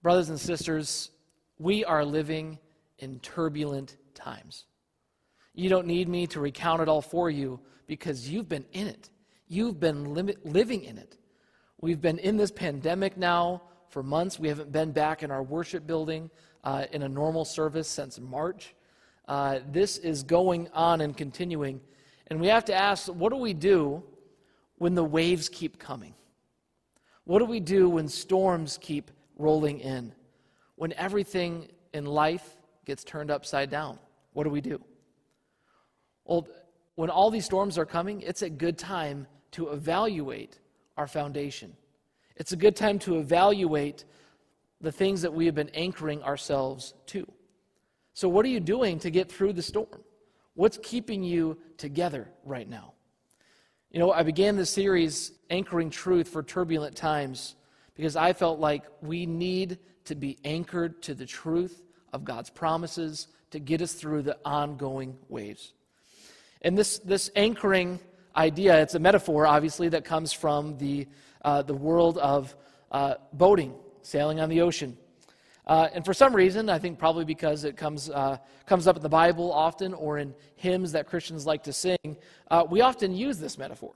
Brothers and sisters, we are living in turbulent times. You don't need me to recount it all for you because you've been in it. You've been living in it. We've been in this pandemic now for months. We haven't been back in our worship building uh, in a normal service since March. Uh, this is going on and continuing. And we have to ask what do we do when the waves keep coming? What do we do when storms keep rolling in? When everything in life gets turned upside down? What do we do? Well, when all these storms are coming, it's a good time to evaluate our foundation. It's a good time to evaluate the things that we have been anchoring ourselves to. So, what are you doing to get through the storm? What's keeping you together right now? You know, I began this series, Anchoring Truth for Turbulent Times, because I felt like we need to be anchored to the truth of God's promises to get us through the ongoing waves. And this, this anchoring idea, it's a metaphor, obviously, that comes from the, uh, the world of uh, boating, sailing on the ocean. Uh, and for some reason, I think probably because it comes, uh, comes up in the Bible often or in hymns that Christians like to sing, uh, we often use this metaphor.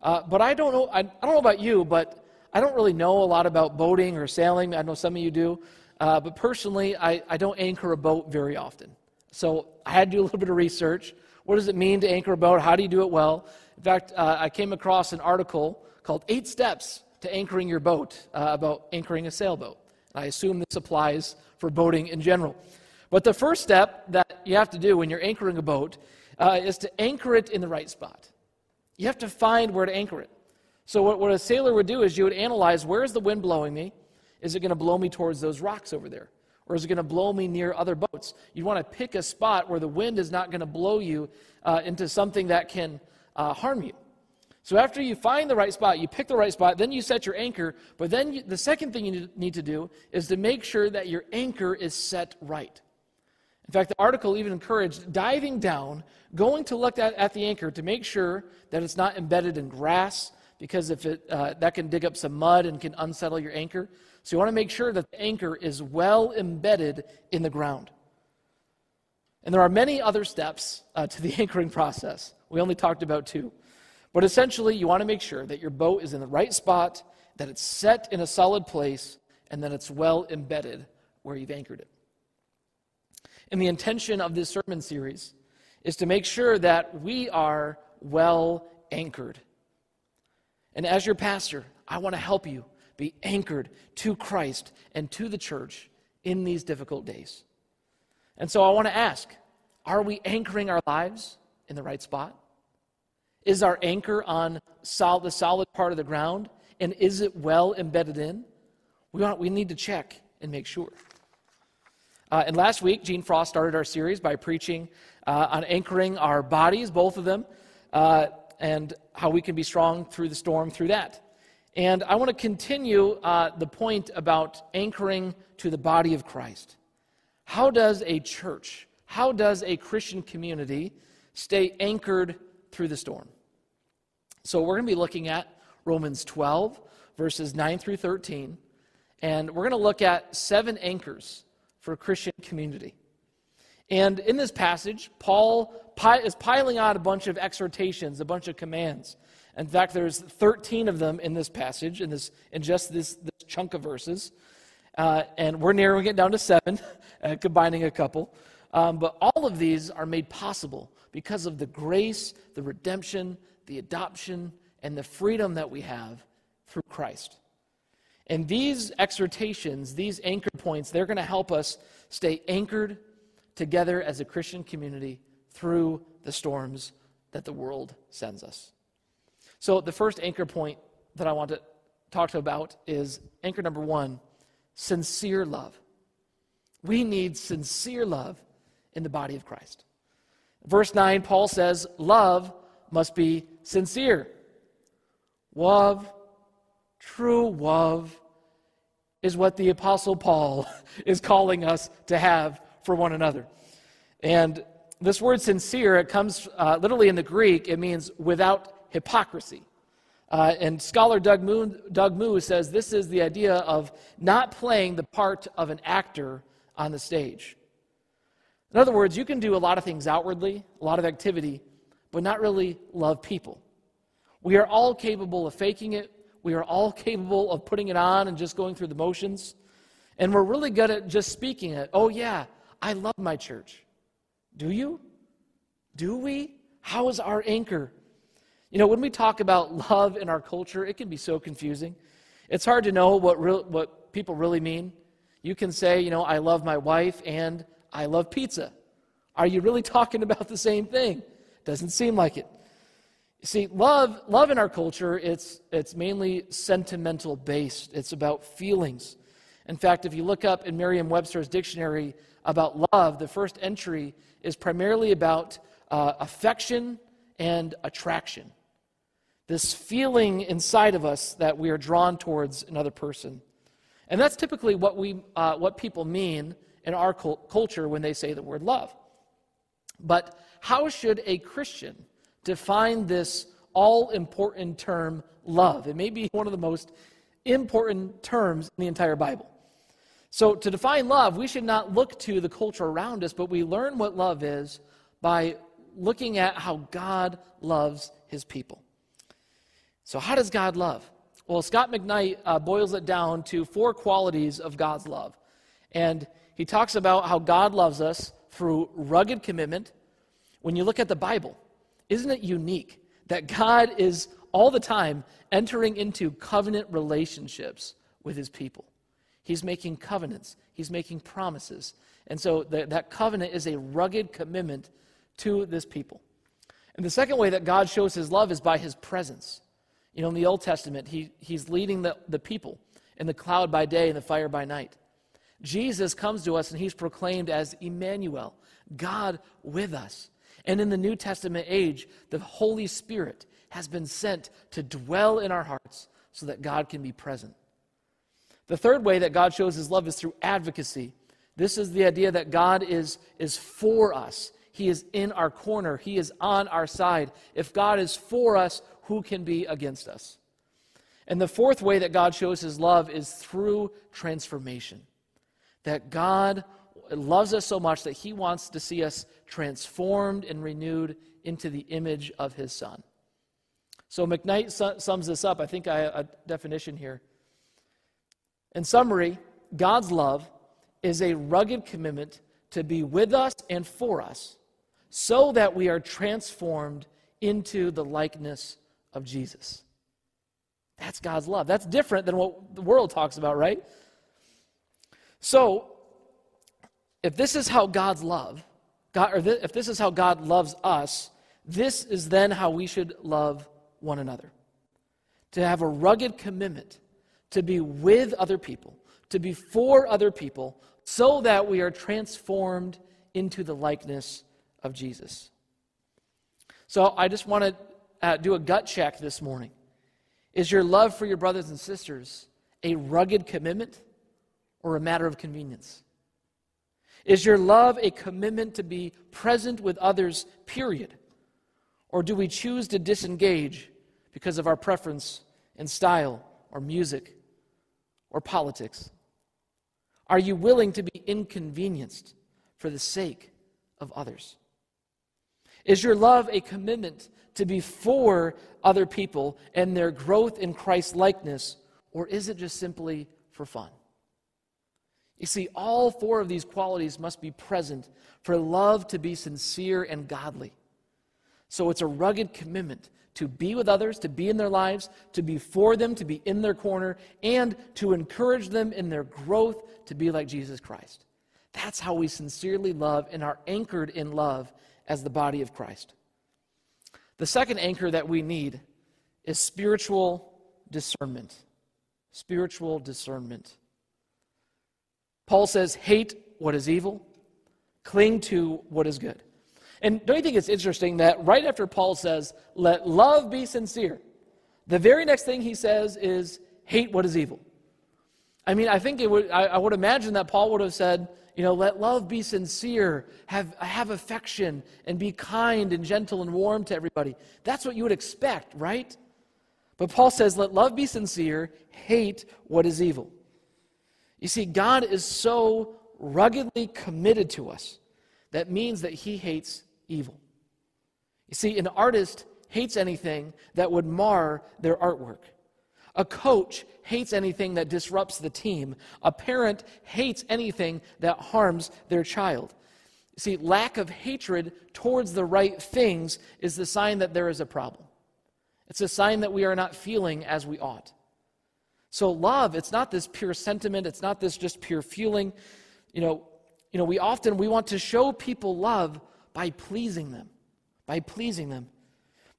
Uh, but I don't know, I, I, don't know about you, but I don't really know a lot about boating or sailing. I know some of you do. Uh, but personally, I, I don't anchor a boat very often. So I had to do a little bit of research. What does it mean to anchor a boat? How do you do it well? In fact, uh, I came across an article called Eight Steps to Anchoring Your Boat about anchoring a sailboat. I assume this applies for boating in general. But the first step that you have to do when you're anchoring a boat uh, is to anchor it in the right spot. You have to find where to anchor it. So, what, what a sailor would do is you would analyze where is the wind blowing me? Is it going to blow me towards those rocks over there? Or is it going to blow me near other boats? You want to pick a spot where the wind is not going to blow you uh, into something that can uh, harm you. So after you find the right spot, you pick the right spot, then you set your anchor. But then you, the second thing you need to do is to make sure that your anchor is set right. In fact, the article even encouraged diving down, going to look at, at the anchor to make sure that it's not embedded in grass, because if it, uh, that can dig up some mud and can unsettle your anchor. So you want to make sure that the anchor is well embedded in the ground. And there are many other steps uh, to the anchoring process. We only talked about two. But essentially, you want to make sure that your boat is in the right spot, that it's set in a solid place, and that it's well embedded where you've anchored it. And the intention of this sermon series is to make sure that we are well anchored. And as your pastor, I want to help you be anchored to Christ and to the church in these difficult days. And so I want to ask are we anchoring our lives in the right spot? Is our anchor on the solid part of the ground? And is it well embedded in? We, want, we need to check and make sure. Uh, and last week, Gene Frost started our series by preaching uh, on anchoring our bodies, both of them, uh, and how we can be strong through the storm through that. And I want to continue uh, the point about anchoring to the body of Christ. How does a church, how does a Christian community stay anchored through the storm? So we're going to be looking at Romans 12, verses 9 through 13, and we're going to look at seven anchors for a Christian community. And in this passage, Paul is piling on a bunch of exhortations, a bunch of commands. In fact, there's 13 of them in this passage, in, this, in just this, this chunk of verses. Uh, and we're narrowing it down to seven, uh, combining a couple. Um, but all of these are made possible because of the grace, the redemption, the adoption, and the freedom that we have through Christ. And these exhortations, these anchor points, they're going to help us stay anchored together as a Christian community through the storms that the world sends us. So, the first anchor point that I want to talk to about is anchor number one sincere love. We need sincere love in the body of Christ. Verse 9, Paul says, Love must be sincere. Love, true love, is what the Apostle Paul is calling us to have for one another. And this word sincere, it comes uh, literally in the Greek, it means without hypocrisy. Uh, and scholar Doug Moo, Doug Moo says this is the idea of not playing the part of an actor on the stage. In other words, you can do a lot of things outwardly, a lot of activity, but not really love people. We are all capable of faking it. We are all capable of putting it on and just going through the motions. And we're really good at just speaking it. Oh, yeah, I love my church. Do you? Do we? How is our anchor? You know, when we talk about love in our culture, it can be so confusing. It's hard to know what, real, what people really mean. You can say, you know, I love my wife and I love pizza. Are you really talking about the same thing? Doesn't seem like it. See, love, love in our culture, it's, it's mainly sentimental based. It's about feelings. In fact, if you look up in Merriam Webster's dictionary about love, the first entry is primarily about uh, affection and attraction. This feeling inside of us that we are drawn towards another person. And that's typically what, we, uh, what people mean in our culture when they say the word love. But how should a Christian define this all important term, love? It may be one of the most important terms in the entire Bible. So, to define love, we should not look to the culture around us, but we learn what love is by looking at how God loves his people. So, how does God love? Well, Scot McKnight uh, boils it down to four qualities of God's love. And he talks about how God loves us through rugged commitment. When you look at the Bible, isn't it unique that God is all the time entering into covenant relationships with his people? He's making covenants, he's making promises. And so the, that covenant is a rugged commitment to this people. And the second way that God shows his love is by his presence. You know, in the Old Testament, he, he's leading the, the people in the cloud by day and the fire by night. Jesus comes to us and he's proclaimed as Emmanuel, God with us. And in the New Testament age, the Holy Spirit has been sent to dwell in our hearts so that God can be present. The third way that God shows his love is through advocacy. This is the idea that God is, is for us. He is in our corner. He is on our side. If God is for us, who can be against us? And the fourth way that God shows his love is through transformation that God loves us so much that he wants to see us transformed and renewed into the image of his son. So McKnight su- sums this up. I think I have a definition here. In summary, God's love is a rugged commitment to be with us and for us so that we are transformed into the likeness of Jesus. That's God's love. That's different than what the world talks about, right? So, if this is how God's love, God, or th- if this is how God loves us, this is then how we should love one another. To have a rugged commitment to be with other people, to be for other people, so that we are transformed into the likeness of Jesus. So I just want to uh, do a gut check this morning. Is your love for your brothers and sisters a rugged commitment? or a matter of convenience? Is your love a commitment to be present with others, period? Or do we choose to disengage because of our preference in style or music or politics? Are you willing to be inconvenienced for the sake of others? Is your love a commitment to be for other people and their growth in Christ likeness, or is it just simply for fun? You see, all four of these qualities must be present for love to be sincere and godly. So it's a rugged commitment to be with others, to be in their lives, to be for them, to be in their corner, and to encourage them in their growth to be like Jesus Christ. That's how we sincerely love and are anchored in love as the body of Christ. The second anchor that we need is spiritual discernment. Spiritual discernment. Paul says, hate what is evil, cling to what is good. And don't you think it's interesting that right after Paul says, let love be sincere, the very next thing he says is, hate what is evil. I mean, I think it would, I, I would imagine that Paul would have said, you know, let love be sincere, have, have affection, and be kind and gentle and warm to everybody. That's what you would expect, right? But Paul says, let love be sincere, hate what is evil. You see, God is so ruggedly committed to us. That means that he hates evil. You see, an artist hates anything that would mar their artwork. A coach hates anything that disrupts the team. A parent hates anything that harms their child. See, lack of hatred towards the right things is the sign that there is a problem. It's a sign that we are not feeling as we ought. So, love, it's not this pure sentiment, it's not this just pure feeling. You know, you know, we often we want to show people love by pleasing them, by pleasing them.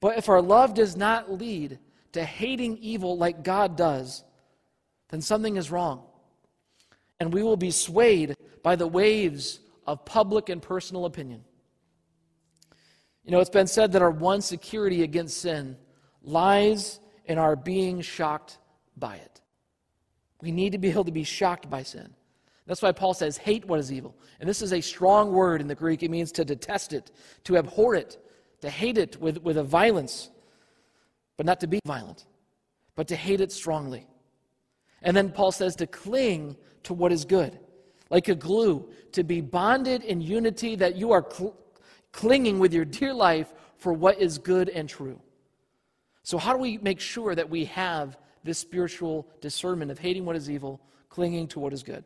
But if our love does not lead to hating evil like God does, then something is wrong. And we will be swayed by the waves of public and personal opinion. You know, it's been said that our one security against sin lies in our being shocked by it. We need to be able to be shocked by sin. That's why Paul says, hate what is evil. And this is a strong word in the Greek. It means to detest it, to abhor it, to hate it with, with a violence, but not to be violent, but to hate it strongly. And then Paul says to cling to what is good, like a glue, to be bonded in unity that you are cl- clinging with your dear life for what is good and true. So, how do we make sure that we have this spiritual discernment of hating what is evil, clinging to what is good?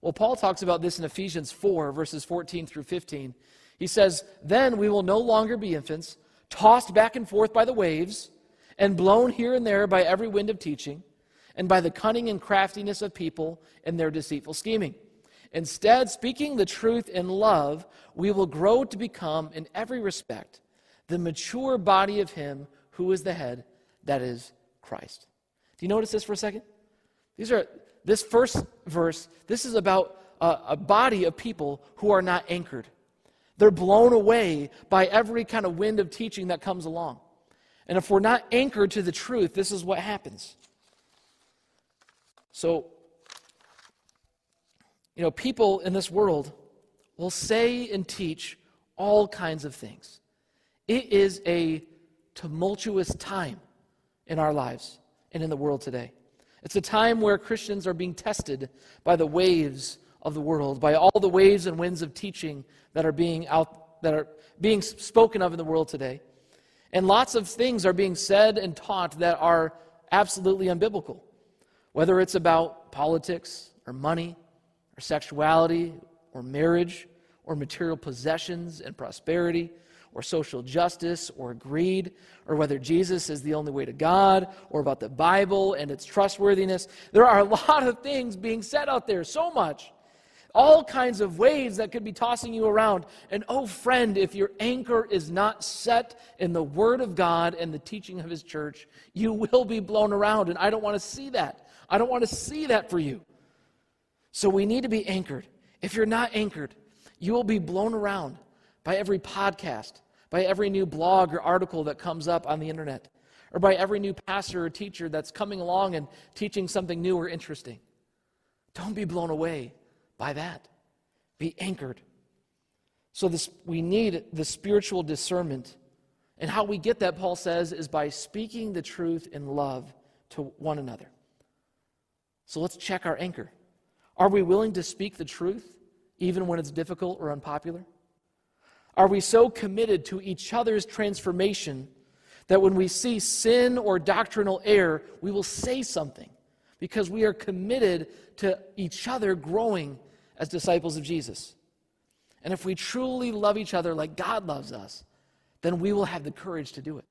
Well, Paul talks about this in Ephesians 4, verses 14 through 15. He says, Then we will no longer be infants, tossed back and forth by the waves, and blown here and there by every wind of teaching, and by the cunning and craftiness of people and their deceitful scheming. Instead, speaking the truth in love, we will grow to become, in every respect, the mature body of Him who is the head, that is Christ. Do you notice this for a second? These are this first verse, this is about a, a body of people who are not anchored. They're blown away by every kind of wind of teaching that comes along. And if we're not anchored to the truth, this is what happens. So, you know, people in this world will say and teach all kinds of things. It is a tumultuous time in our lives and in the world today. It's a time where Christians are being tested by the waves of the world, by all the waves and winds of teaching that are being out that are being spoken of in the world today. And lots of things are being said and taught that are absolutely unbiblical. Whether it's about politics or money or sexuality or marriage or material possessions and prosperity or social justice or greed or whether Jesus is the only way to God or about the Bible and its trustworthiness. There are a lot of things being said out there, so much. All kinds of waves that could be tossing you around. And oh, friend, if your anchor is not set in the Word of God and the teaching of His church, you will be blown around. And I don't want to see that. I don't want to see that for you. So we need to be anchored. If you're not anchored, you will be blown around by every podcast, by every new blog or article that comes up on the internet, or by every new pastor or teacher that's coming along and teaching something new or interesting. Don't be blown away by that. Be anchored. So this, we need the spiritual discernment. And how we get that, Paul says, is by speaking the truth in love to one another. So let's check our anchor. Are we willing to speak the truth even when it's difficult or unpopular? Are we so committed to each other's transformation that when we see sin or doctrinal error, we will say something because we are committed to each other growing as disciples of Jesus? And if we truly love each other like God loves us, then we will have the courage to do it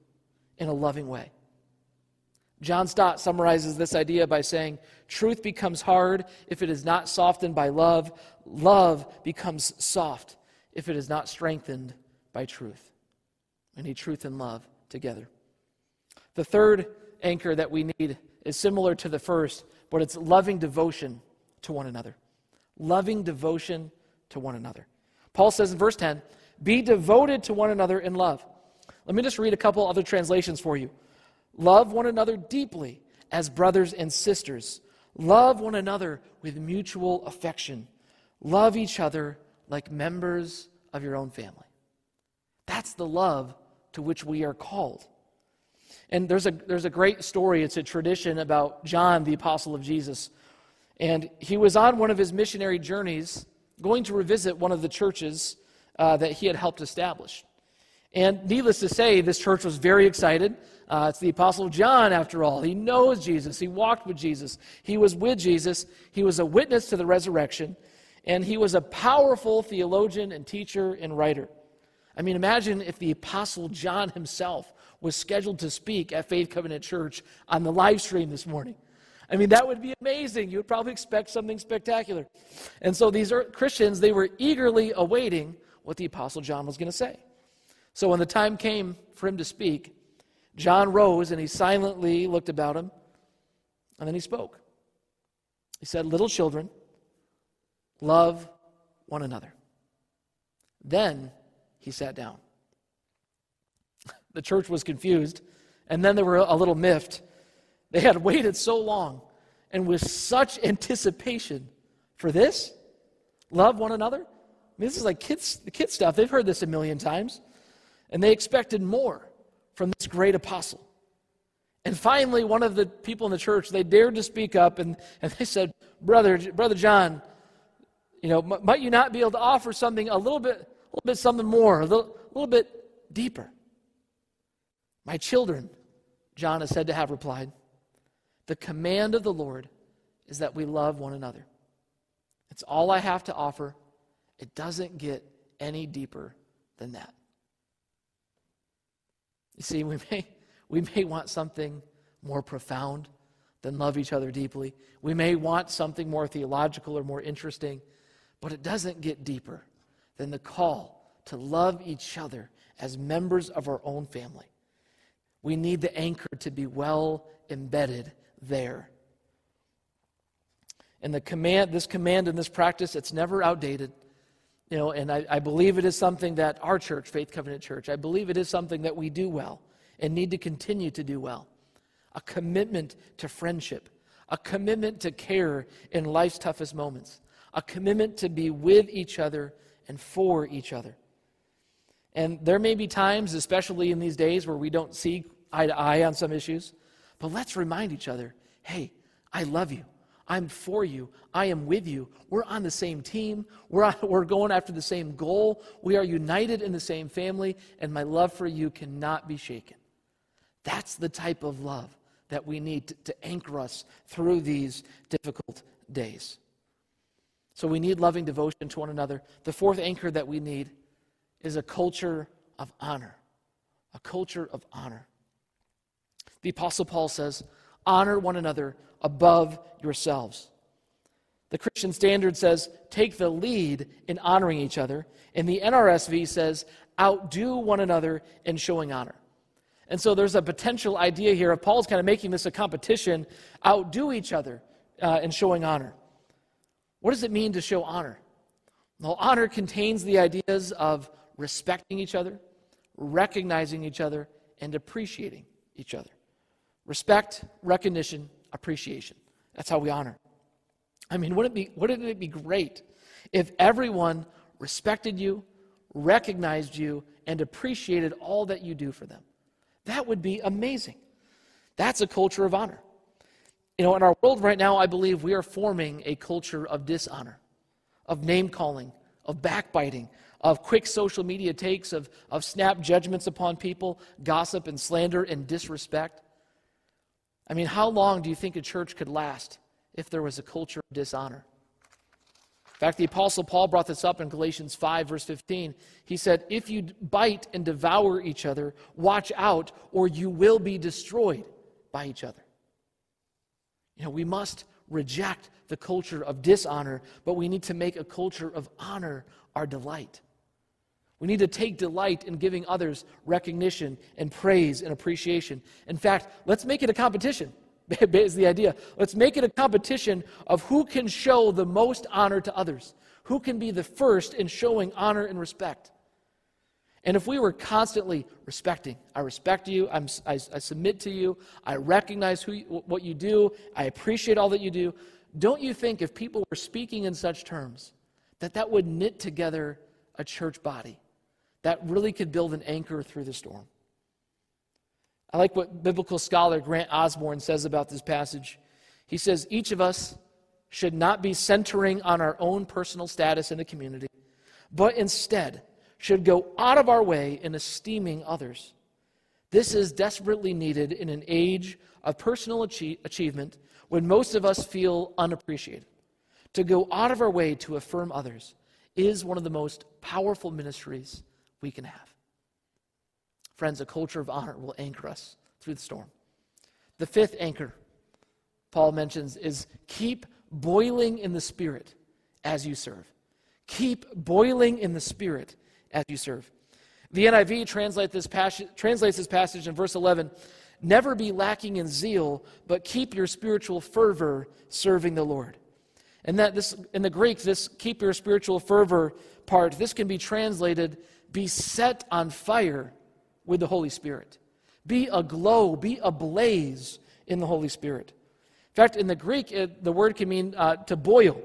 in a loving way. John Stott summarizes this idea by saying, Truth becomes hard if it is not softened by love. Love becomes soft if it is not strengthened by truth. We need truth and love together. The third anchor that we need is similar to the first, but it's loving devotion to one another. Loving devotion to one another. Paul says in verse 10, Be devoted to one another in love. Let me just read a couple other translations for you. Love one another deeply as brothers and sisters. Love one another with mutual affection. Love each other like members of your own family. That's the love to which we are called. And there's a, there's a great story, it's a tradition about John, the apostle of Jesus. And he was on one of his missionary journeys going to revisit one of the churches uh, that he had helped establish. And needless to say, this church was very excited. Uh, it's the Apostle John, after all. He knows Jesus. He walked with Jesus. He was with Jesus. He was a witness to the resurrection. And he was a powerful theologian and teacher and writer. I mean, imagine if the Apostle John himself was scheduled to speak at Faith Covenant Church on the live stream this morning. I mean, that would be amazing. You would probably expect something spectacular. And so these er, Christians, they were eagerly awaiting what the Apostle John was going to say. So when the time came for him to speak, John rose and he silently looked about him, and then he spoke. He said, Little children, love one another. Then he sat down. The church was confused, and then they were a little miffed. They had waited so long and with such anticipation for this. Love one another. I mean, this is like kids, the kid stuff. They've heard this a million times. And they expected more from this great apostle. And finally, one of the people in the church, they dared to speak up and, and they said, Brother, Brother John, you know, might you not be able to offer something a little bit, a little bit something more, a little, a little bit deeper? My children, John is said to have replied, the command of the Lord is that we love one another. It's all I have to offer. It doesn't get any deeper than that. You see, we may, we may want something more profound than love each other deeply. We may want something more theological or more interesting, but it doesn't get deeper than the call to love each other as members of our own family. We need the anchor to be well embedded there. And the command, this command and this practice, it's never outdated. You know, and I, I believe it is something that our church, Faith Covenant Church, I believe it is something that we do well and need to continue to do well. A commitment to friendship, a commitment to care in life's toughest moments, a commitment to be with each other and for each other. And there may be times, especially in these days, where we don't see eye to eye on some issues. But let's remind each other hey, I love you. I'm for you. I am with you. We're on the same team. We're, on, we're going after the same goal. We are united in the same family, and my love for you cannot be shaken. That's the type of love that we need to, to anchor us through these difficult days. So we need loving devotion to one another. The fourth anchor that we need is a culture of honor. A culture of honor. The Apostle Paul says, honor one another above yourselves. The Christian Standard says, take the lead in honoring each other. And the NRSV says, outdo one another in showing honor. And so there's a potential idea here of Paul's kind of making this a competition, outdo each other uh, in showing honor. What does it mean to show honor? Well, honor contains the ideas of respecting each other, recognizing each other, and appreciating each other. Respect, recognition, appreciation. That's how we honor. I mean, wouldn't it be, wouldn't it be great if everyone respected you, recognized you, and appreciated all that you do for them? That would be amazing. That's a culture of honor. You know, in our world right now, I believe we are forming a culture of dishonor, of name calling, of backbiting, of quick social media takes, of, of snap judgments upon people, gossip and slander and disrespect. I mean, how long do you think a church could last if there was a culture of dishonor? In fact, the Apostle Paul brought this up in Galatians 5, verse 15. He said, If you bite and devour each other, watch out, or you will be destroyed by each other. You know, we must reject the culture of dishonor, but we need to make a culture of honor our delight. We need to take delight in giving others recognition and praise and appreciation. In fact, let's make it a competition, is the idea. Let's make it a competition of who can show the most honor to others, who can be the first in showing honor and respect. And if we were constantly respecting, I respect you, I, I submit to you, I recognize who what you do, I appreciate all that you do, don't you think if people were speaking in such terms, that that would knit together a church body? that really could build an anchor through the storm. I like what biblical scholar Grant Osborne says about this passage. He says, Each of us should not be centering on our own personal status in the community, but instead should go out of our way in esteeming others. This is desperately needed in an age of personal achievement when most of us feel unappreciated. To go out of our way to affirm others is one of the most powerful ministries we can have. Friends, a culture of honor will anchor us through the storm. The fifth anchor Paul mentions is keep boiling in the Spirit as you serve. Keep boiling in the Spirit as you serve. The NIV translate this passage, translates this passage in verse 11 Never be lacking in zeal, but keep your spiritual fervor serving the Lord. And that this in the Greek, this keep your spiritual fervor part, this can be translated be set on fire with the Holy Spirit. Be aglow, be ablaze in the Holy Spirit. In fact, in the Greek, it, the word can mean uh, to boil.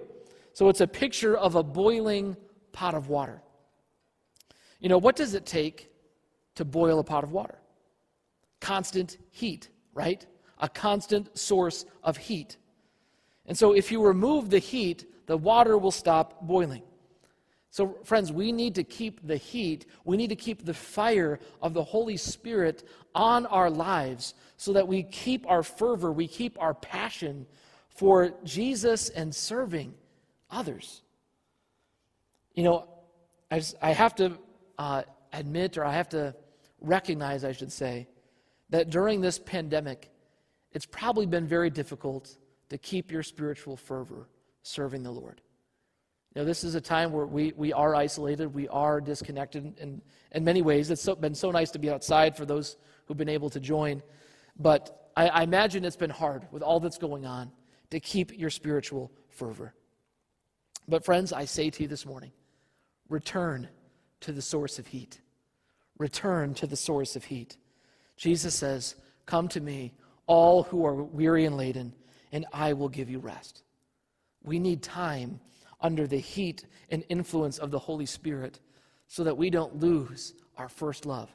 So it's a picture of a boiling pot of water. You know, what does it take to boil a pot of water? Constant heat, right? A constant source of heat. And so if you remove the heat, the water will stop boiling. So, friends, we need to keep the heat, we need to keep the fire of the Holy Spirit on our lives so that we keep our fervor, we keep our passion for Jesus and serving others. You know, I, just, I have to uh, admit, or I have to recognize, I should say, that during this pandemic, it's probably been very difficult to keep your spiritual fervor serving the Lord. You know, this is a time where we, we are isolated, we are disconnected in, in many ways. It's so, been so nice to be outside for those who've been able to join. But I, I imagine it's been hard with all that's going on to keep your spiritual fervor. But, friends, I say to you this morning return to the source of heat. Return to the source of heat. Jesus says, Come to me, all who are weary and laden, and I will give you rest. We need time under the heat and influence of the Holy Spirit so that we don't lose our first love.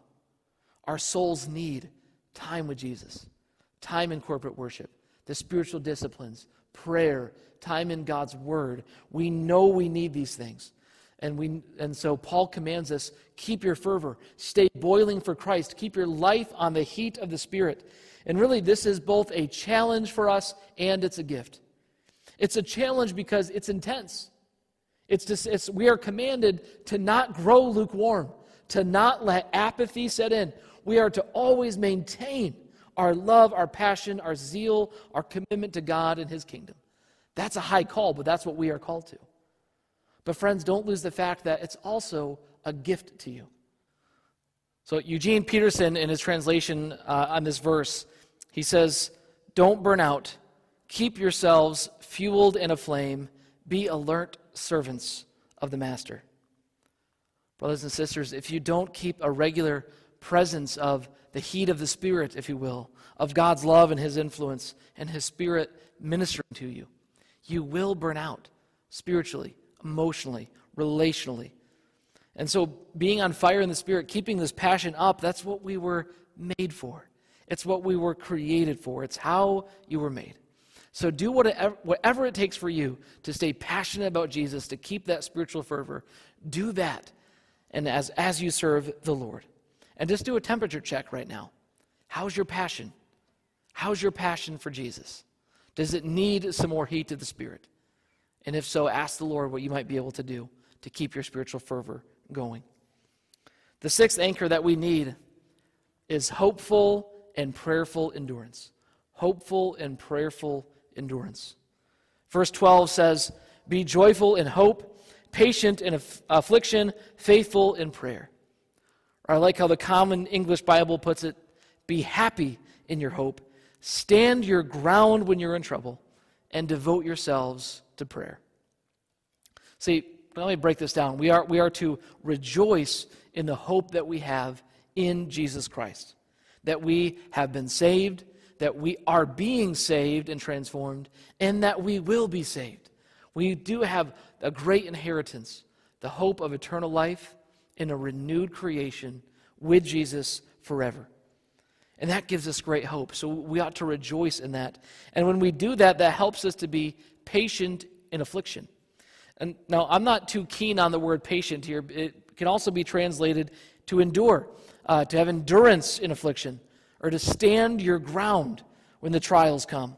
Our souls need time with Jesus, time in corporate worship, the spiritual disciplines, prayer, time in God's word. We know we need these things. And, we, and so Paul commands us keep your fervor, stay boiling for Christ, keep your life on the heat of the Spirit. And really, this is both a challenge for us and it's a gift. It's a challenge because it's intense. It's just, it's, we are commanded to not grow lukewarm, to not let apathy set in. We are to always maintain our love, our passion, our zeal, our commitment to God and His kingdom. That's a high call, but that's what we are called to. But, friends, don't lose the fact that it's also a gift to you. So, Eugene Peterson, in his translation uh, on this verse, he says, Don't burn out. Keep yourselves fueled and aflame. Be alert servants of the Master. Brothers and sisters, if you don't keep a regular presence of the heat of the Spirit, if you will, of God's love and His influence and His Spirit ministering to you, you will burn out spiritually, emotionally, relationally. And so, being on fire in the Spirit, keeping this passion up, that's what we were made for. It's what we were created for. It's how you were made. So do whatever, whatever it takes for you to stay passionate about Jesus, to keep that spiritual fervor. Do that. And as, as you serve the Lord. And just do a temperature check right now. How's your passion? How's your passion for Jesus? Does it need some more heat to the Spirit? And if so, ask the Lord what you might be able to do to keep your spiritual fervor going. The sixth anchor that we need is hopeful and prayerful endurance. Hopeful and prayerful endurance. Verse 12 says, Be joyful in hope, patient in aff- affliction, faithful in prayer. I like how the Common English Bible puts it Be happy in your hope, stand your ground when you're in trouble, and devote yourselves to prayer. See, let me break this down. We are, we are to rejoice in the hope that we have in Jesus Christ, that we have been saved that we are being saved and transformed, and that we will be saved. We do have a great inheritance, the hope of eternal life in a renewed creation with Jesus forever. And that gives us great hope. So we ought to rejoice in that. And when we do that, that helps us to be patient in affliction. And now, I'm not too keen on the word patient here. It can also be translated to endure, uh, to have endurance in affliction, or to stand your ground when the trials come.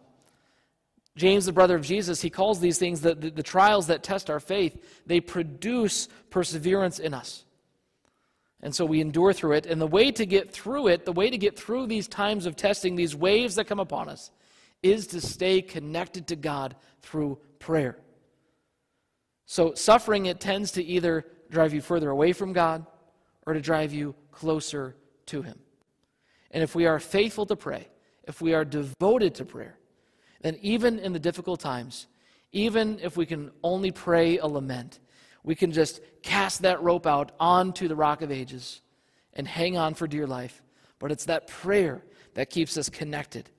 James, the brother of Jesus, he calls these things the, the, the trials that test our faith. They produce perseverance in us. And so we endure through it. And the way to get through it, the way to get through these times of testing, these waves that come upon us, is to stay connected to God through prayer. So suffering, it tends to either drive you further away from God or to drive you closer to Him. And if we are faithful to pray, if we are devoted to prayer, then even in the difficult times, even if we can only pray a lament, we can just cast that rope out onto the rock of ages and hang on for dear life. But it's that prayer that keeps us connected.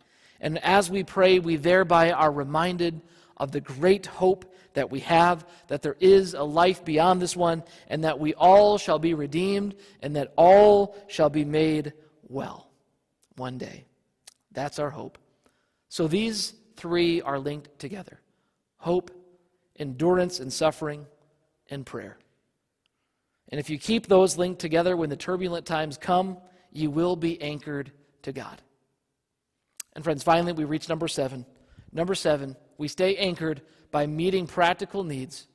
And as we pray, we thereby are reminded of the great hope that we have, that there is a life beyond this one, and that we all shall be redeemed, and that all shall be made well one day. That's our hope. So these three are linked together hope, endurance, and suffering and prayer. And if you keep those linked together when the turbulent times come, you will be anchored to God. And friends, finally, we reach number seven. Number seven, we stay anchored by meeting practical needs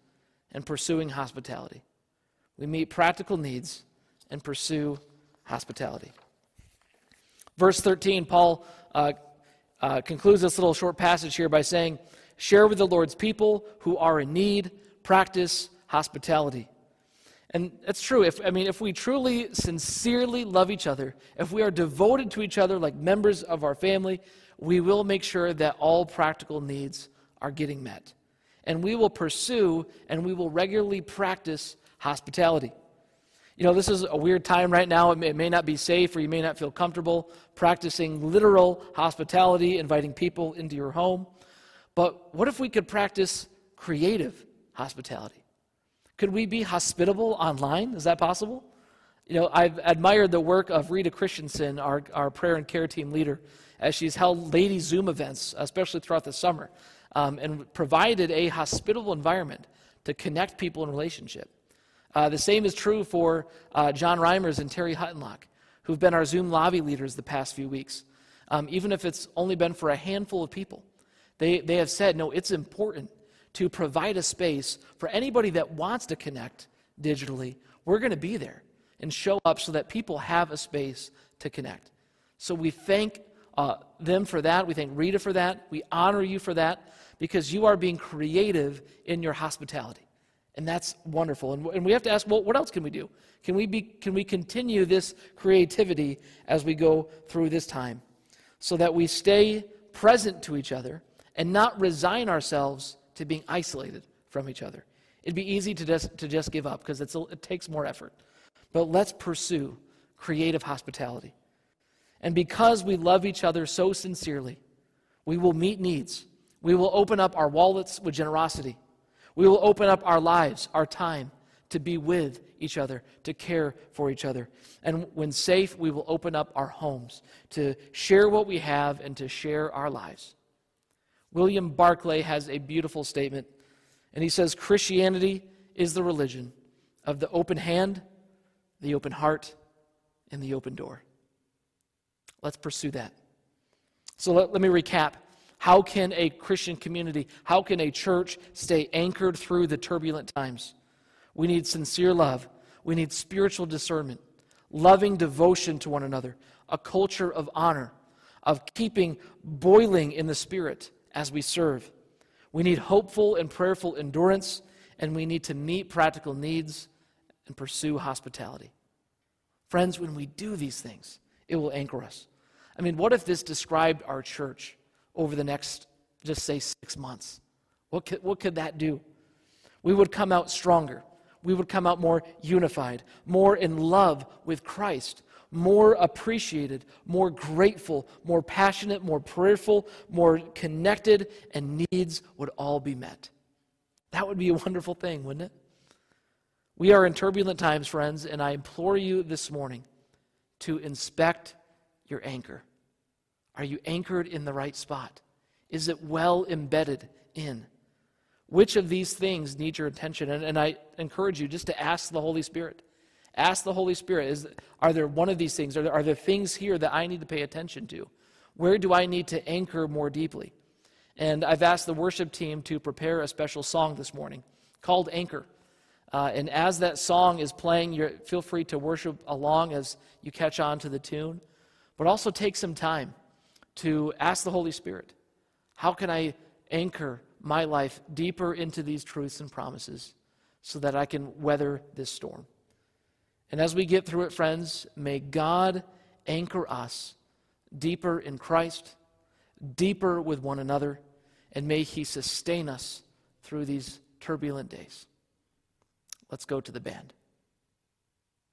and pursuing hospitality. We meet practical needs and pursue hospitality. Verse 13, Paul uh, uh, concludes this little short passage here by saying, Share with the Lord's people who are in need, practice hospitality. And that's true. If, I mean, if we truly, sincerely love each other, if we are devoted to each other like members of our family, we will make sure that all practical needs are getting met. And we will pursue and we will regularly practice hospitality. You know, this is a weird time right now. It may, it may, not be safe or you may not feel comfortable practicing literal hospitality, inviting people into your home. But what if we could practice creative hospitality? Could we be hospitable online? Is that possible? You know, I've admired the work of Rita Christensen, our, our prayer and care team leader, as she's held lady Zoom events, especially throughout the summer, um, and provided a hospitable environment to connect people in relationship. Uh, the same is true for uh, John Reimers and Terry Huttenlock, who've been our Zoom lobby leaders the past few weeks. Um, even if it's only been for a handful of people, they, they have said, no, it's important to provide a space for anybody that wants to connect digitally. We're going to be there and show up so that people have a space to connect. So we thank uh, them for that. We thank Rita for that. We honor you for that because you are being creative in your hospitality. And that's wonderful. And, and we have to ask, well, what else can we do? Can we, be, can we continue this creativity as we go through this time so that we stay present to each other and not resign ourselves to being isolated from each other. It'd be easy to just, to just give up because it takes more effort. But let's pursue creative hospitality. And because we love each other so sincerely, we will meet needs. We will open up our wallets with generosity. We will open up our lives, our time, to be with each other, to care for each other. And when safe, we will open up our homes to share what we have and to share our lives. William Barclay has a beautiful statement, and he says Christianity is the religion of the open hand, the open heart, and the open door. Let's pursue that. So let, let me recap. How can a Christian community, how can a church stay anchored through the turbulent times? We need sincere love. We need spiritual discernment, loving devotion to one another, a culture of honor, of keeping boiling in the spirit, as we serve. We need hopeful and prayerful endurance, and we need to meet practical needs and pursue hospitality. Friends, when we do these things, it will anchor us. I mean, what if this described our church over the next, just say, six months? What could, what could that do? We would come out stronger. We would come out more unified, more in love with Christ, more appreciated, more grateful, more passionate, more prayerful, more connected, and needs would all be met. That would be a wonderful thing, wouldn't it? We are in turbulent times, friends, and I implore you this morning to inspect your anchor, Are you anchored in the right spot? Is it well embedded in? Which of these things need your attention? And, and I encourage you just to ask the Holy Spirit. Ask the Holy Spirit, is, are there one of these things? Are there, are there things here that I need to pay attention to? Where do I need to anchor more deeply? And I've asked the worship team to prepare a special song this morning called Anchor. Uh, and as that song is playing, feel free to worship along as you catch on to the tune. But also take some time to ask the Holy Spirit, how can I anchor my life deeper into these truths and promises so that I can weather this storm? And as we get through it, friends, may God anchor us deeper in Christ, deeper with one another, and may He sustain us through these turbulent days. Let's go to the band.